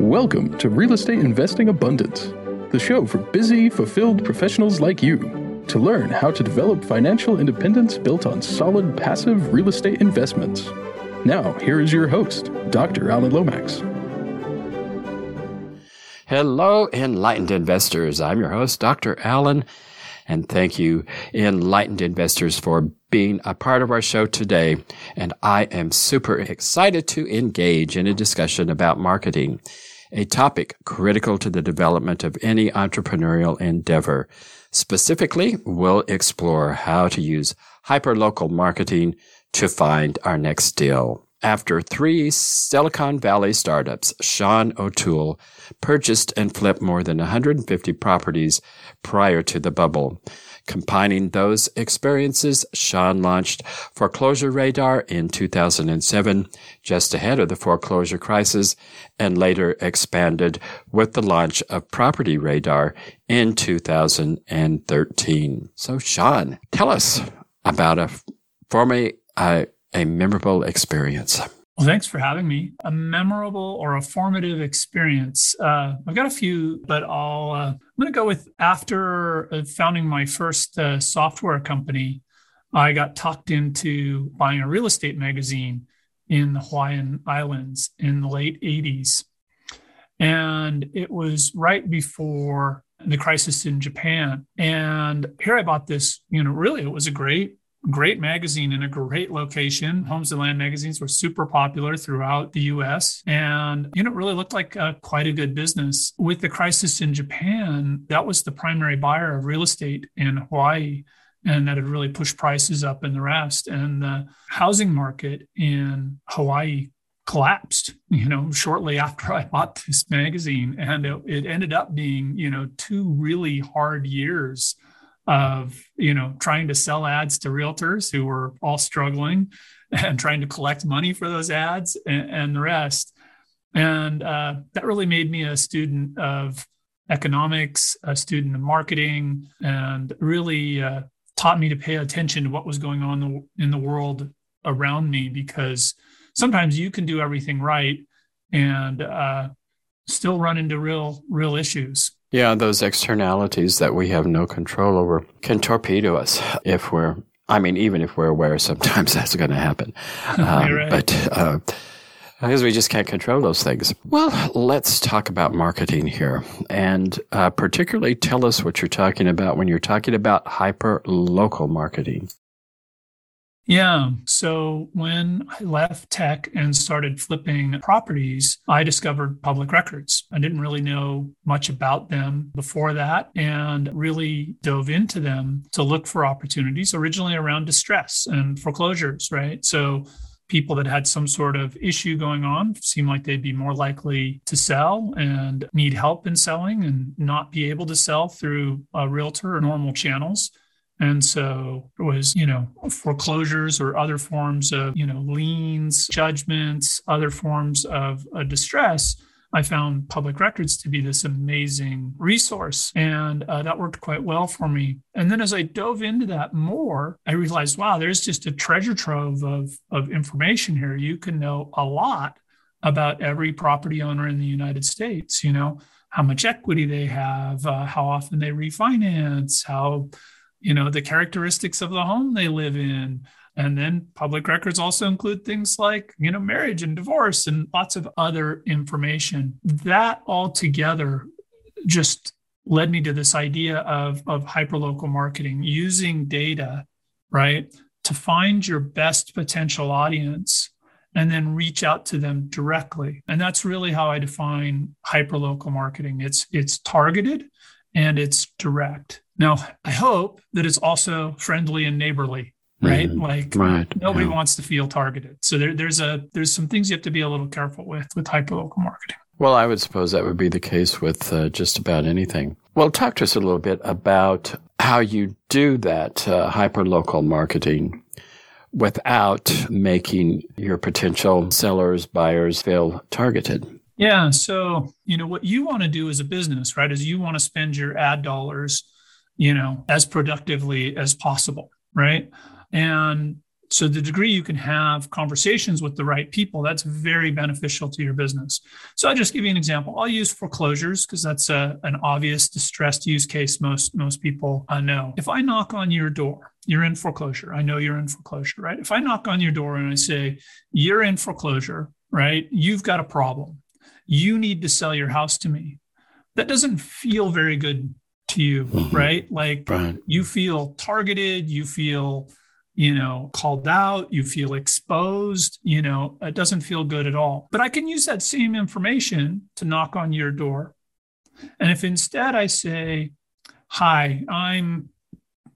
Welcome to Real Estate Investing Abundance, the show for busy, fulfilled professionals like you to learn how to develop financial independence built on solid passive real estate investments. Now, here is your host, Dr. Alan Lomax. Hello, enlightened investors. I'm your host, Dr. Alan, and thank you, enlightened investors, for being a part of our show today. And I am super excited to engage in a discussion about marketing, a topic critical to the development of any entrepreneurial endeavor. Specifically, we'll explore how to use hyperlocal marketing to find our next deal. After three Silicon Valley startups, Sean O'Toole purchased and flipped more than 150 properties prior to the bubble. Combining those experiences, Sean launched Foreclosure Radar in 2007, just ahead of the foreclosure crisis, and later expanded with the launch of Property Radar in 2013. So, Sean, tell us about a, for me, a, uh, a memorable experience. Well, thanks for having me. A memorable or a formative experience. Uh, I've got a few, but I'll. Uh, I'm going to go with after uh, founding my first uh, software company. I got talked into buying a real estate magazine in the Hawaiian Islands in the late '80s, and it was right before the crisis in Japan. And here I bought this. You know, really, it was a great great magazine in a great location. Homes and Land magazines were super popular throughout the US. And, you know, it really looked like a, quite a good business. With the crisis in Japan, that was the primary buyer of real estate in Hawaii. And that had really pushed prices up and the rest. And the housing market in Hawaii collapsed, you know, shortly after I bought this magazine. And it, it ended up being, you know, two really hard years of you know trying to sell ads to realtors who were all struggling and trying to collect money for those ads and, and the rest. And uh, that really made me a student of economics a student of marketing and really uh, taught me to pay attention to what was going on in the world around me because sometimes you can do everything right and uh, still run into real real issues yeah, those externalities that we have no control over can torpedo us if we're, I mean, even if we're aware sometimes that's going to happen. Um, right. But, uh, because we just can't control those things. Well, let's talk about marketing here. And uh, particularly tell us what you're talking about when you're talking about hyper local marketing. Yeah. So when I left tech and started flipping properties, I discovered public records. I didn't really know much about them before that and really dove into them to look for opportunities originally around distress and foreclosures, right? So people that had some sort of issue going on seem like they'd be more likely to sell and need help in selling and not be able to sell through a realtor or normal channels. And so it was, you know, foreclosures or other forms of, you know, liens, judgments, other forms of uh, distress. I found public records to be this amazing resource. And uh, that worked quite well for me. And then as I dove into that more, I realized, wow, there's just a treasure trove of, of information here. You can know a lot about every property owner in the United States, you know, how much equity they have, uh, how often they refinance, how you know the characteristics of the home they live in. And then public records also include things like you know marriage and divorce and lots of other information. That all together just led me to this idea of of hyperlocal marketing using data right to find your best potential audience and then reach out to them directly. And that's really how i define hyperlocal marketing. It's it's targeted and it's direct now, I hope that it's also friendly and neighborly, right? Mm-hmm. Like right. nobody yeah. wants to feel targeted. So there, there's a there's some things you have to be a little careful with with hyperlocal marketing. Well, I would suppose that would be the case with uh, just about anything. Well, talk to us a little bit about how you do that uh, hyperlocal marketing without making your potential sellers, buyers feel targeted. Yeah. So, you know, what you want to do as a business, right, is you want to spend your ad dollars you know, as productively as possible, right? And So, the degree you can have conversations with the right people, that's very beneficial to your business. So, I'll just give you an example. I'll use foreclosures because that's a, an obvious distressed use case most, most people uh, know. If I knock on your door, you're in foreclosure. I know you're in foreclosure, right? If I knock on your door and I say, You're in foreclosure, right? You've got a problem. You need to sell your house to me. That doesn't feel very good to you, mm-hmm. right? Like right. you feel targeted, you feel you know, called out, you feel exposed, you know, it doesn't feel good at all. But I can use that same information to knock on your door. And if instead I say, Hi, I'm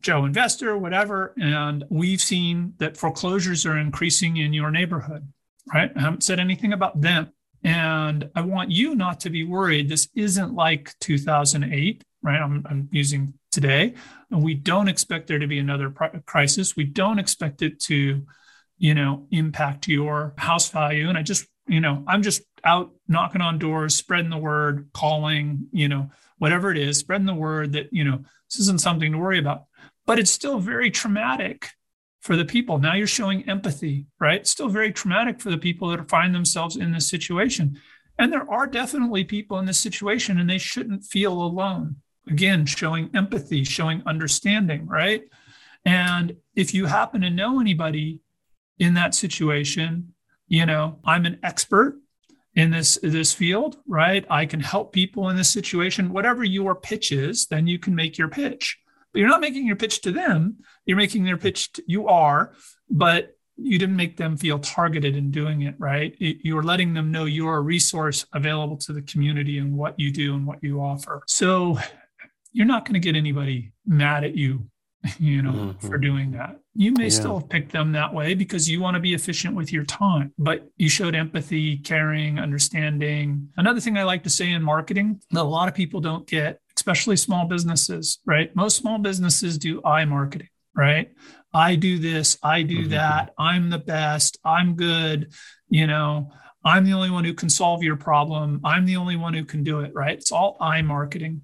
Joe Investor, whatever, and we've seen that foreclosures are increasing in your neighborhood, right? I haven't said anything about them. And I want you not to be worried. This isn't like 2008, right? I'm, I'm using today. And we don't expect there to be another crisis. We don't expect it to, you know, impact your house value. And I just, you know, I'm just out knocking on doors, spreading the word, calling, you know, whatever it is, spreading the word that, you know, this isn't something to worry about. But it's still very traumatic for the people. Now you're showing empathy, right? Still very traumatic for the people that find themselves in this situation. And there are definitely people in this situation, and they shouldn't feel alone. Again, showing empathy, showing understanding, right? And if you happen to know anybody in that situation, you know, I'm an expert in this this field, right? I can help people in this situation. Whatever your pitch is, then you can make your pitch. But you're not making your pitch to them. You're making their pitch. To, you are, but you didn't make them feel targeted in doing it, right? You're letting them know you're a resource available to the community and what you do and what you offer. So you're not going to get anybody mad at you you know mm-hmm. for doing that you may yeah. still pick them that way because you want to be efficient with your time but you showed empathy caring understanding another thing i like to say in marketing that a lot of people don't get especially small businesses right? Most small businesses do i marketing right? I do this i do mm-hmm. that i'm the best i'm good you know? I'm the only one who can solve your problem i'm the only one who can do it right? It's all i marketing.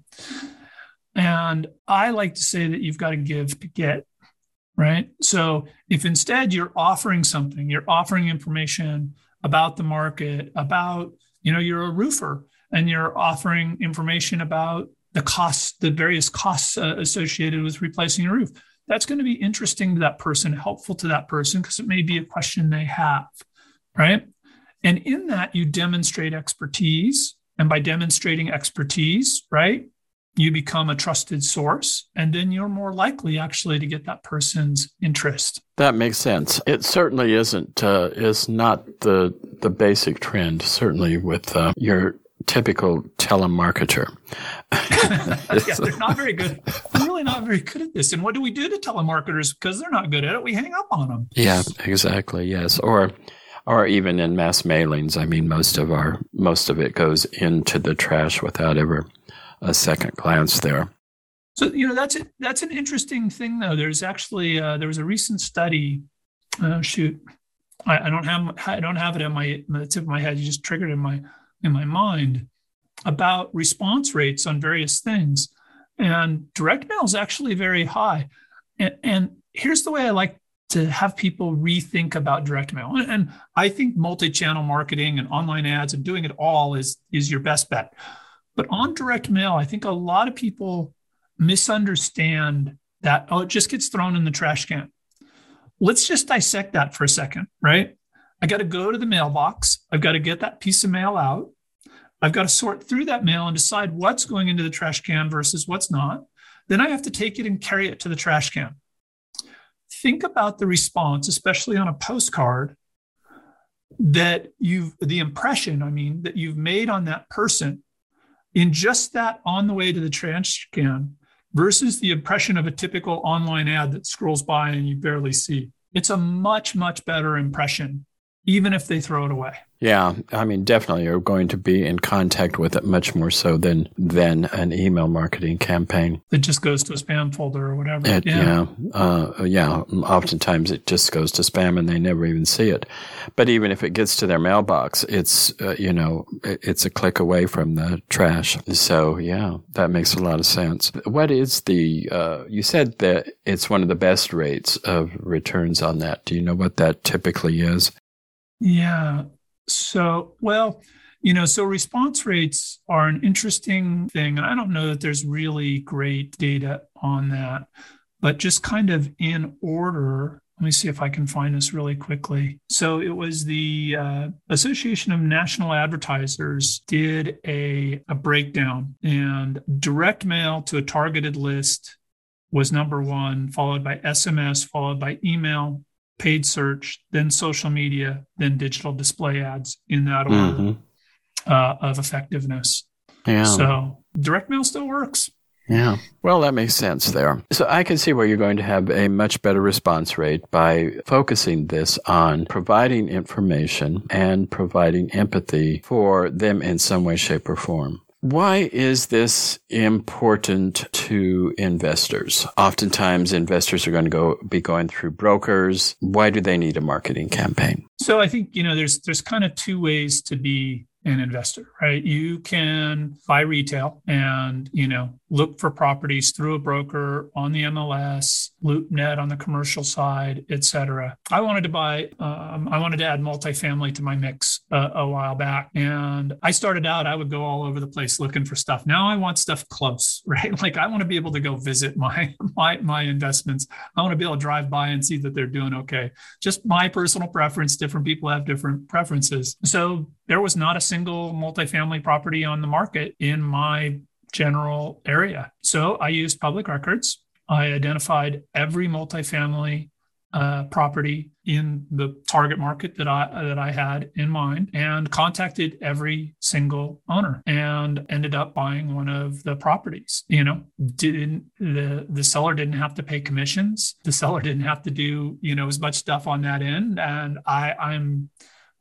And I like to say that you've got to give to get, right? So if instead you're offering something, you're offering information about the market, about, you know, you're a roofer and you're offering information about the costs, the various costs uh, associated with replacing a roof. That's going to be interesting to that person, helpful to that person, because it may be a question they have, right? And in that, you demonstrate expertise. And by demonstrating expertise, right, you become a trusted source and then you're more likely actually to get that person's interest that makes sense it certainly isn't uh, is not the the basic trend certainly with uh, your typical telemarketer yeah they're not very good they're really not very good at this and what do we do to telemarketers because they're not good at it we hang up on them yeah exactly yes or or even in mass mailings i mean most of our most of it goes into the trash without ever a second glance there. So you know that's it. That's an interesting thing, though. There's actually uh, there was a recent study. Uh, shoot, I, I, don't have I don't have it in my in the tip of my head. You just triggered in my in my mind about response rates on various things, and direct mail is actually very high. And, and here's the way I like to have people rethink about direct mail. And, and I think multi-channel marketing and online ads and doing it all is is your best bet. But on direct mail, I think a lot of people misunderstand that, oh, it just gets thrown in the trash can. Let's just dissect that for a second, right? I got to go to the mailbox. I've got to get that piece of mail out. I've got to sort through that mail and decide what's going into the trash can versus what's not. Then I have to take it and carry it to the trash can. Think about the response, especially on a postcard, that you've, the impression, I mean, that you've made on that person in just that on the way to the trash can versus the impression of a typical online ad that scrolls by and you barely see. It's a much, much better impression, even if they throw it away. Yeah, I mean, definitely, you're going to be in contact with it much more so than than an email marketing campaign. It just goes to a spam folder or whatever. It, yeah, yeah, uh, yeah. Oftentimes, it just goes to spam, and they never even see it. But even if it gets to their mailbox, it's uh, you know it's a click away from the trash. So yeah, that makes a lot of sense. What is the? Uh, you said that it's one of the best rates of returns on that. Do you know what that typically is? Yeah, so, well, you know, so response rates are an interesting thing. And I don't know that there's really great data on that, but just kind of in order, let me see if I can find this really quickly. So it was the uh, Association of National Advertisers did a, a breakdown, and direct mail to a targeted list was number one, followed by SMS, followed by email, paid search, then social media, then digital display ads in that order mm-hmm. uh, of effectiveness. Yeah. So direct mail still works. Yeah. Well, that makes sense there. So I can see where you're going to have a much better response rate by focusing this on providing information and providing empathy for them in some way, shape, or form. Why is this important to investors? Oftentimes, investors are going to go be going through brokers. Why do they need a marketing campaign? So I think you know there's there's kind of two ways to be an investor, right? You can buy retail and, you know, look for properties through a broker on the MLS, LoopNet on the commercial side, et cetera. I wanted to buy, um, I wanted to add multifamily to my mix uh, a while back. And I started out, I would go all over the place looking for stuff. Now I want stuff close, right? Like I want to be able to go visit my, my, my investments. I want to be able to drive by and see that they're doing okay. Just my personal preference. Different people have different preferences. So there was not a single multifamily property on the market in my general area. So I used public records. I identified every multifamily uh, property in the target market that I that I had in mind, and contacted every single owner, and ended up buying one of the properties. You know, didn't the the seller didn't have to pay commissions. The seller didn't have to do you know as much stuff on that end, and I I'm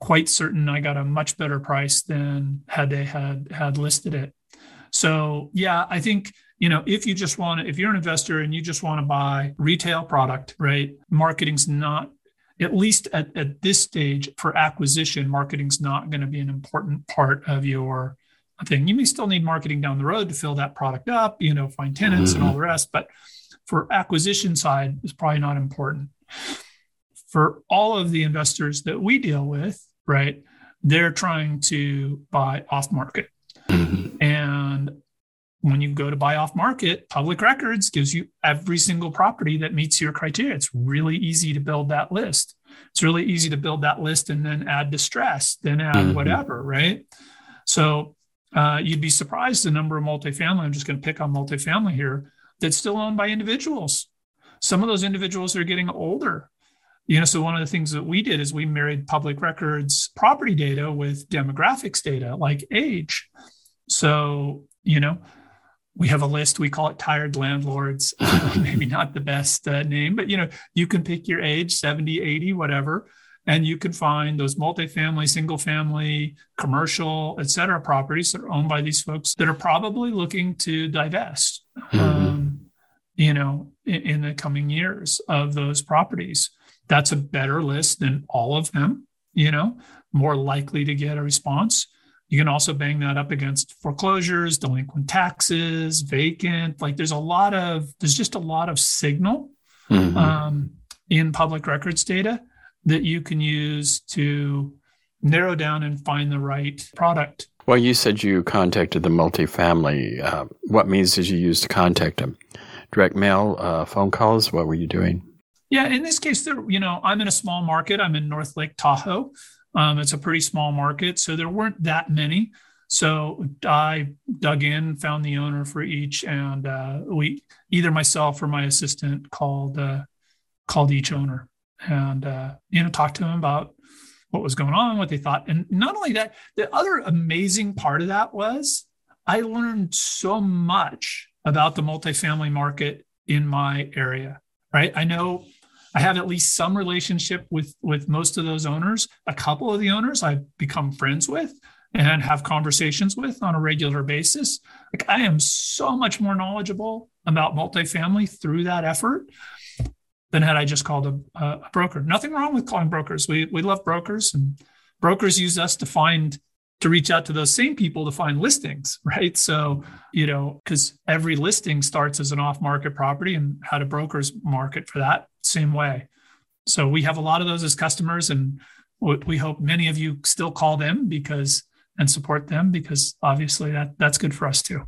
quite certain I got a much better price than had they had had listed it. So yeah, I think you know if you just want to, if you're an investor and you just want to buy retail product, right? Marketing's not at least at, at this stage for acquisition, marketing's not going to be an important part of your thing. You may still need marketing down the road to fill that product up, you know, find tenants mm-hmm. and all the rest, but for acquisition side, it's probably not important. For all of the investors that we deal with, right? They're trying to buy off market. Mm-hmm. And when you go to buy off market, public records gives you every single property that meets your criteria. It's really easy to build that list. It's really easy to build that list and then add distress, then add mm-hmm. whatever, right? So uh, you'd be surprised the number of multifamily. I'm just going to pick on multifamily here that's still owned by individuals. Some of those individuals are getting older you know, so one of the things that we did is we married public records property data with demographics data like age. So, you know, we have a list, we call it tired landlords, maybe not the best uh, name, but you know, you can pick your age 70, 80, whatever, and you can find those multifamily, single family, commercial, et cetera, properties that are owned by these folks that are probably looking to divest, mm-hmm. um, you know, in, in the coming years of those properties that's a better list than all of them, you know, more likely to get a response. You can also bang that up against foreclosures, delinquent taxes, vacant. Like there's a lot of, there's just a lot of signal mm-hmm. um, in public records data that you can use to narrow down and find the right product. Well, you said you contacted the multifamily. Uh, what means did you use to contact them? Direct mail, uh, phone calls? What were you doing? Yeah, in this case, there, you know, I'm in a small market. I'm in North Lake Tahoe. Um, it's a pretty small market, so there weren't that many. So I dug in, found the owner for each, and uh, we either myself or my assistant called uh, called each owner and uh, you know talked to them about what was going on, what they thought, and not only that, the other amazing part of that was I learned so much about the multifamily market in my area right? I know I have at least some relationship with with most of those owners. A couple of the owners I've become friends with and have conversations with on a regular basis. Like I am so much more knowledgeable about multifamily through that effort than had I just called a, a broker. Nothing wrong with calling brokers. We we love brokers and brokers use us to find to reach out to those same people to find listings, right? So, you know, because every listing starts as an off market property and how do brokers market for that same way. So we have a lot of those as customers and we hope many of you still call them because and support them because obviously that that's good for us too.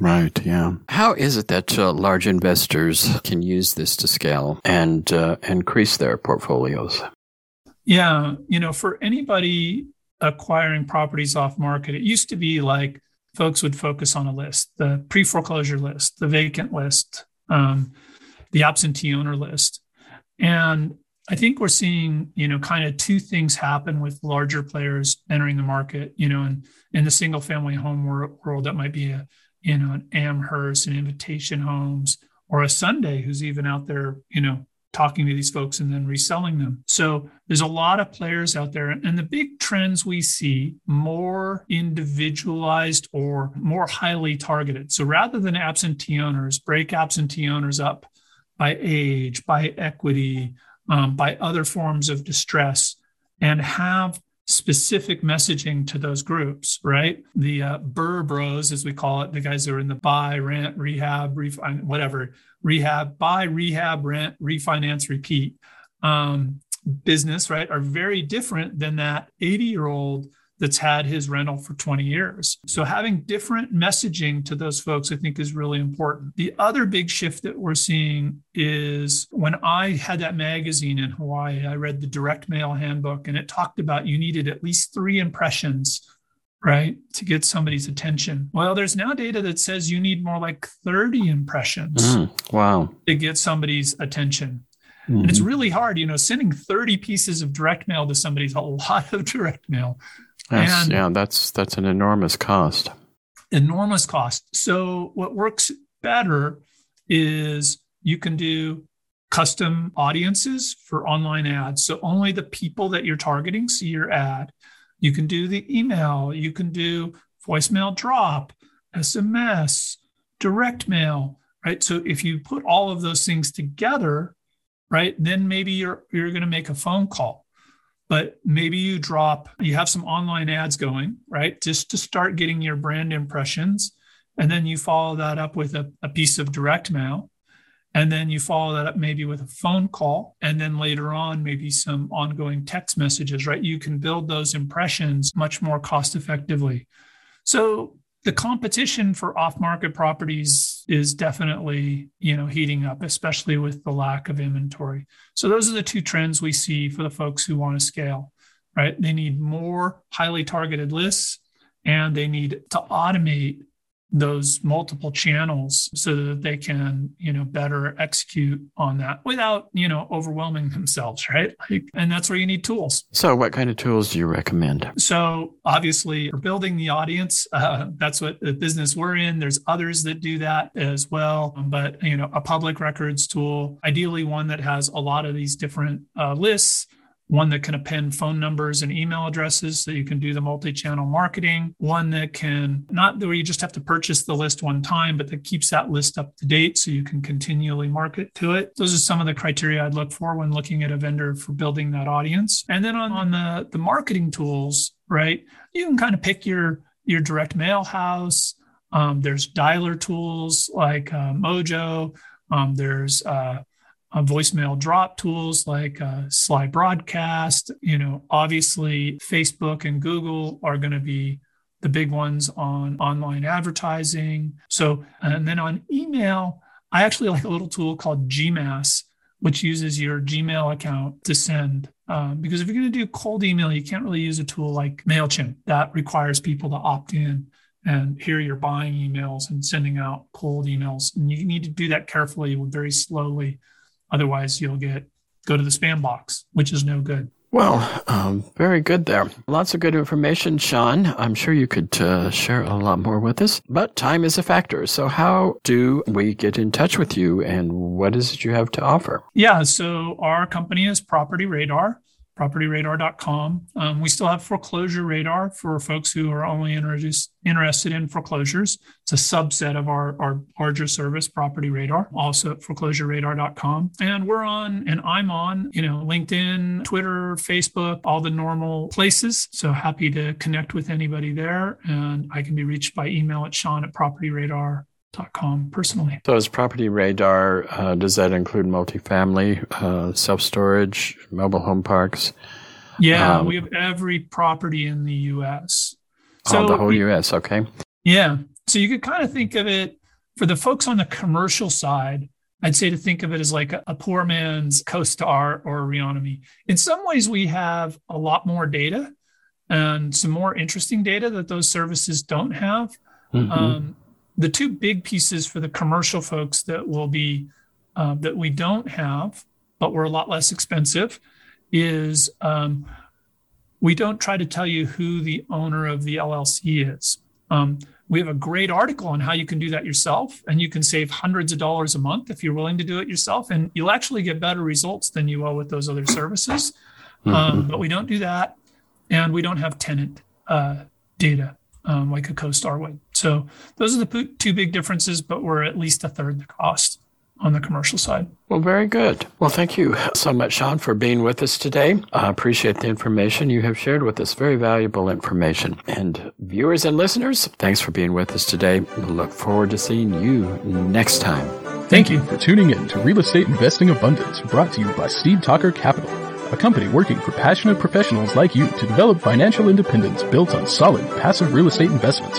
Right. Yeah. How is it that uh, large investors can use this to scale and uh, increase their portfolios? Yeah. You know, for anybody acquiring properties off market, it used to be like folks would focus on a list the pre foreclosure list, the vacant list, um, the absentee owner list. And I think we're seeing, you know, kind of two things happen with larger players entering the market, you know, in, in the single family home world, that might be a, you know, an Amherst, an Invitation Homes, or a Sundae who's even out there, you know, talking to these folks and then reselling them. So there's a lot of players out there. And the big trends we see more individualized or more highly targeted. So rather than absentee owners, break absentee owners up by age, by equity, um, by other forms of distress, and have specific messaging to those groups, right? The uh, BRRRR bros, as we call it, the guys that are in the buy, rent, rehab, refi- whatever, rehab, buy, rehab, rent, refinance, repeat um, business, right, are very different than that 80 year old that's had his rental for 20 years. So having different messaging to those folks, I think, is really important. The other big shift that we're seeing is when I had that magazine in Hawaii, I read the direct mail handbook and it talked about you needed at least three impressions right to get somebody's attention well there's now data that says you need more like 30 impressions mm, wow to get somebody's attention mm-hmm. and it's mm-hmm. really hard you know sending 30 pieces of direct mail to somebody is a lot of direct mail that's, and yeah, that's that's an enormous cost. Enormous cost. So what works better is you can do custom audiences for online ads. So only the people that you're targeting see your ad. You can do the email, you can do voicemail drop, SMS, direct mail, right? So if you put all of those things together, right, then maybe you're you're going to make a phone call. But maybe you drop you have some online ads going right just to start getting your brand impressions. And then you follow that up with a, a, piece of direct mail and then you follow that up maybe with a phone call and then later on maybe some ongoing text messages right? You can build those impressions much more cost effectively. So the competition for off-market properties is definitely you know heating up especially with the lack of inventory. So those are the two trends we see for the folks who want to scale right? They need more highly targeted lists and they need to automate those multiple channels so that they can you know better execute on that without you know overwhelming themselves right? Like, and that's where you need tools. So what kind of tools do you recommend? So obviously for building the audience. Uh, that's what the business we're in. There's others that do that as well. But you know a public records tool ideally one that has a lot of these different uh, lists one that can append phone numbers and email addresses so you can do the multi-channel marketing. One that can not where you just have to purchase the list one time but that keeps that list up to date so you can continually market to it. Those are some of the criteria i'd look for when looking at a vendor for building that audience. And then on, on the the marketing tools right you can kind of pick your your direct mail house. Um, there's dialer tools like uh, mojo. Um, there's uh, uh, voicemail drop tools like uh, Slybroadcast. You know, obviously, Facebook and Google are going to be the big ones on online advertising. So, and then on email, I actually like a little tool called Gmass, which uses your Gmail account to send. Um, because if you're going to do cold email, you can't really use a tool like MailChimp that requires people to opt in and here you're buying emails and sending out cold emails. And you need to do that carefully, very slowly Otherwise, you'll get go to the spam box, which is no good. Well, um, very good there. Lots of good information, Sean. I'm sure you could uh, share a lot more with us, but time is a factor. So, how do we get in touch with you and what is it you have to offer? Yeah, so our company is Property Radar propertyradar.com. Um, we still have foreclosure radar for folks who are only interested in foreclosures. It's a subset of our, our larger service, Property Radar, also at foreclosureradar.com. And we're on, and I'm on, you know, LinkedIn, Twitter, Facebook, all the normal places. So happy to connect with anybody there. And I can be reached by email at Sean at propertyradar.com com personally. So, as property radar, uh, does that include multifamily, uh, self storage, mobile home parks? Yeah, um, we have every property in the U.S. So oh, the whole U.S. Okay. Yeah, so you could kind of think of it for the folks on the commercial side. I'd say to think of it as like a, a poor man's CoStar or Reonomy. In some ways, we have a lot more data and some more interesting data that those services don't have. Mm-hmm. Um, the two big pieces for the commercial folks that will be uh, that we don't have, but we're a lot less expensive, is um, we don't try to tell you who the owner of the LLC is. Um, we have a great article on how you can do that yourself, and you can save hundreds of dollars a month if you're willing to do it yourself, and you'll actually get better results than you will with those other services. Mm-hmm. Um, but we don't do that, and we don't have tenant uh, data um, like a CoStar would. So those are the two big differences, but we're at least a third the cost on the commercial side. Well, very good. Well, thank you so much, Sean, for being with us today. I appreciate the information you have shared with us. Very valuable information. And viewers and listeners, thanks for being with us today. We look forward to seeing you next time. Thank you for tuning in to Real Estate Investing Abundance, brought to you by Steve Talker Capital a company working for passionate professionals like you to develop financial independence built on solid passive real estate investments.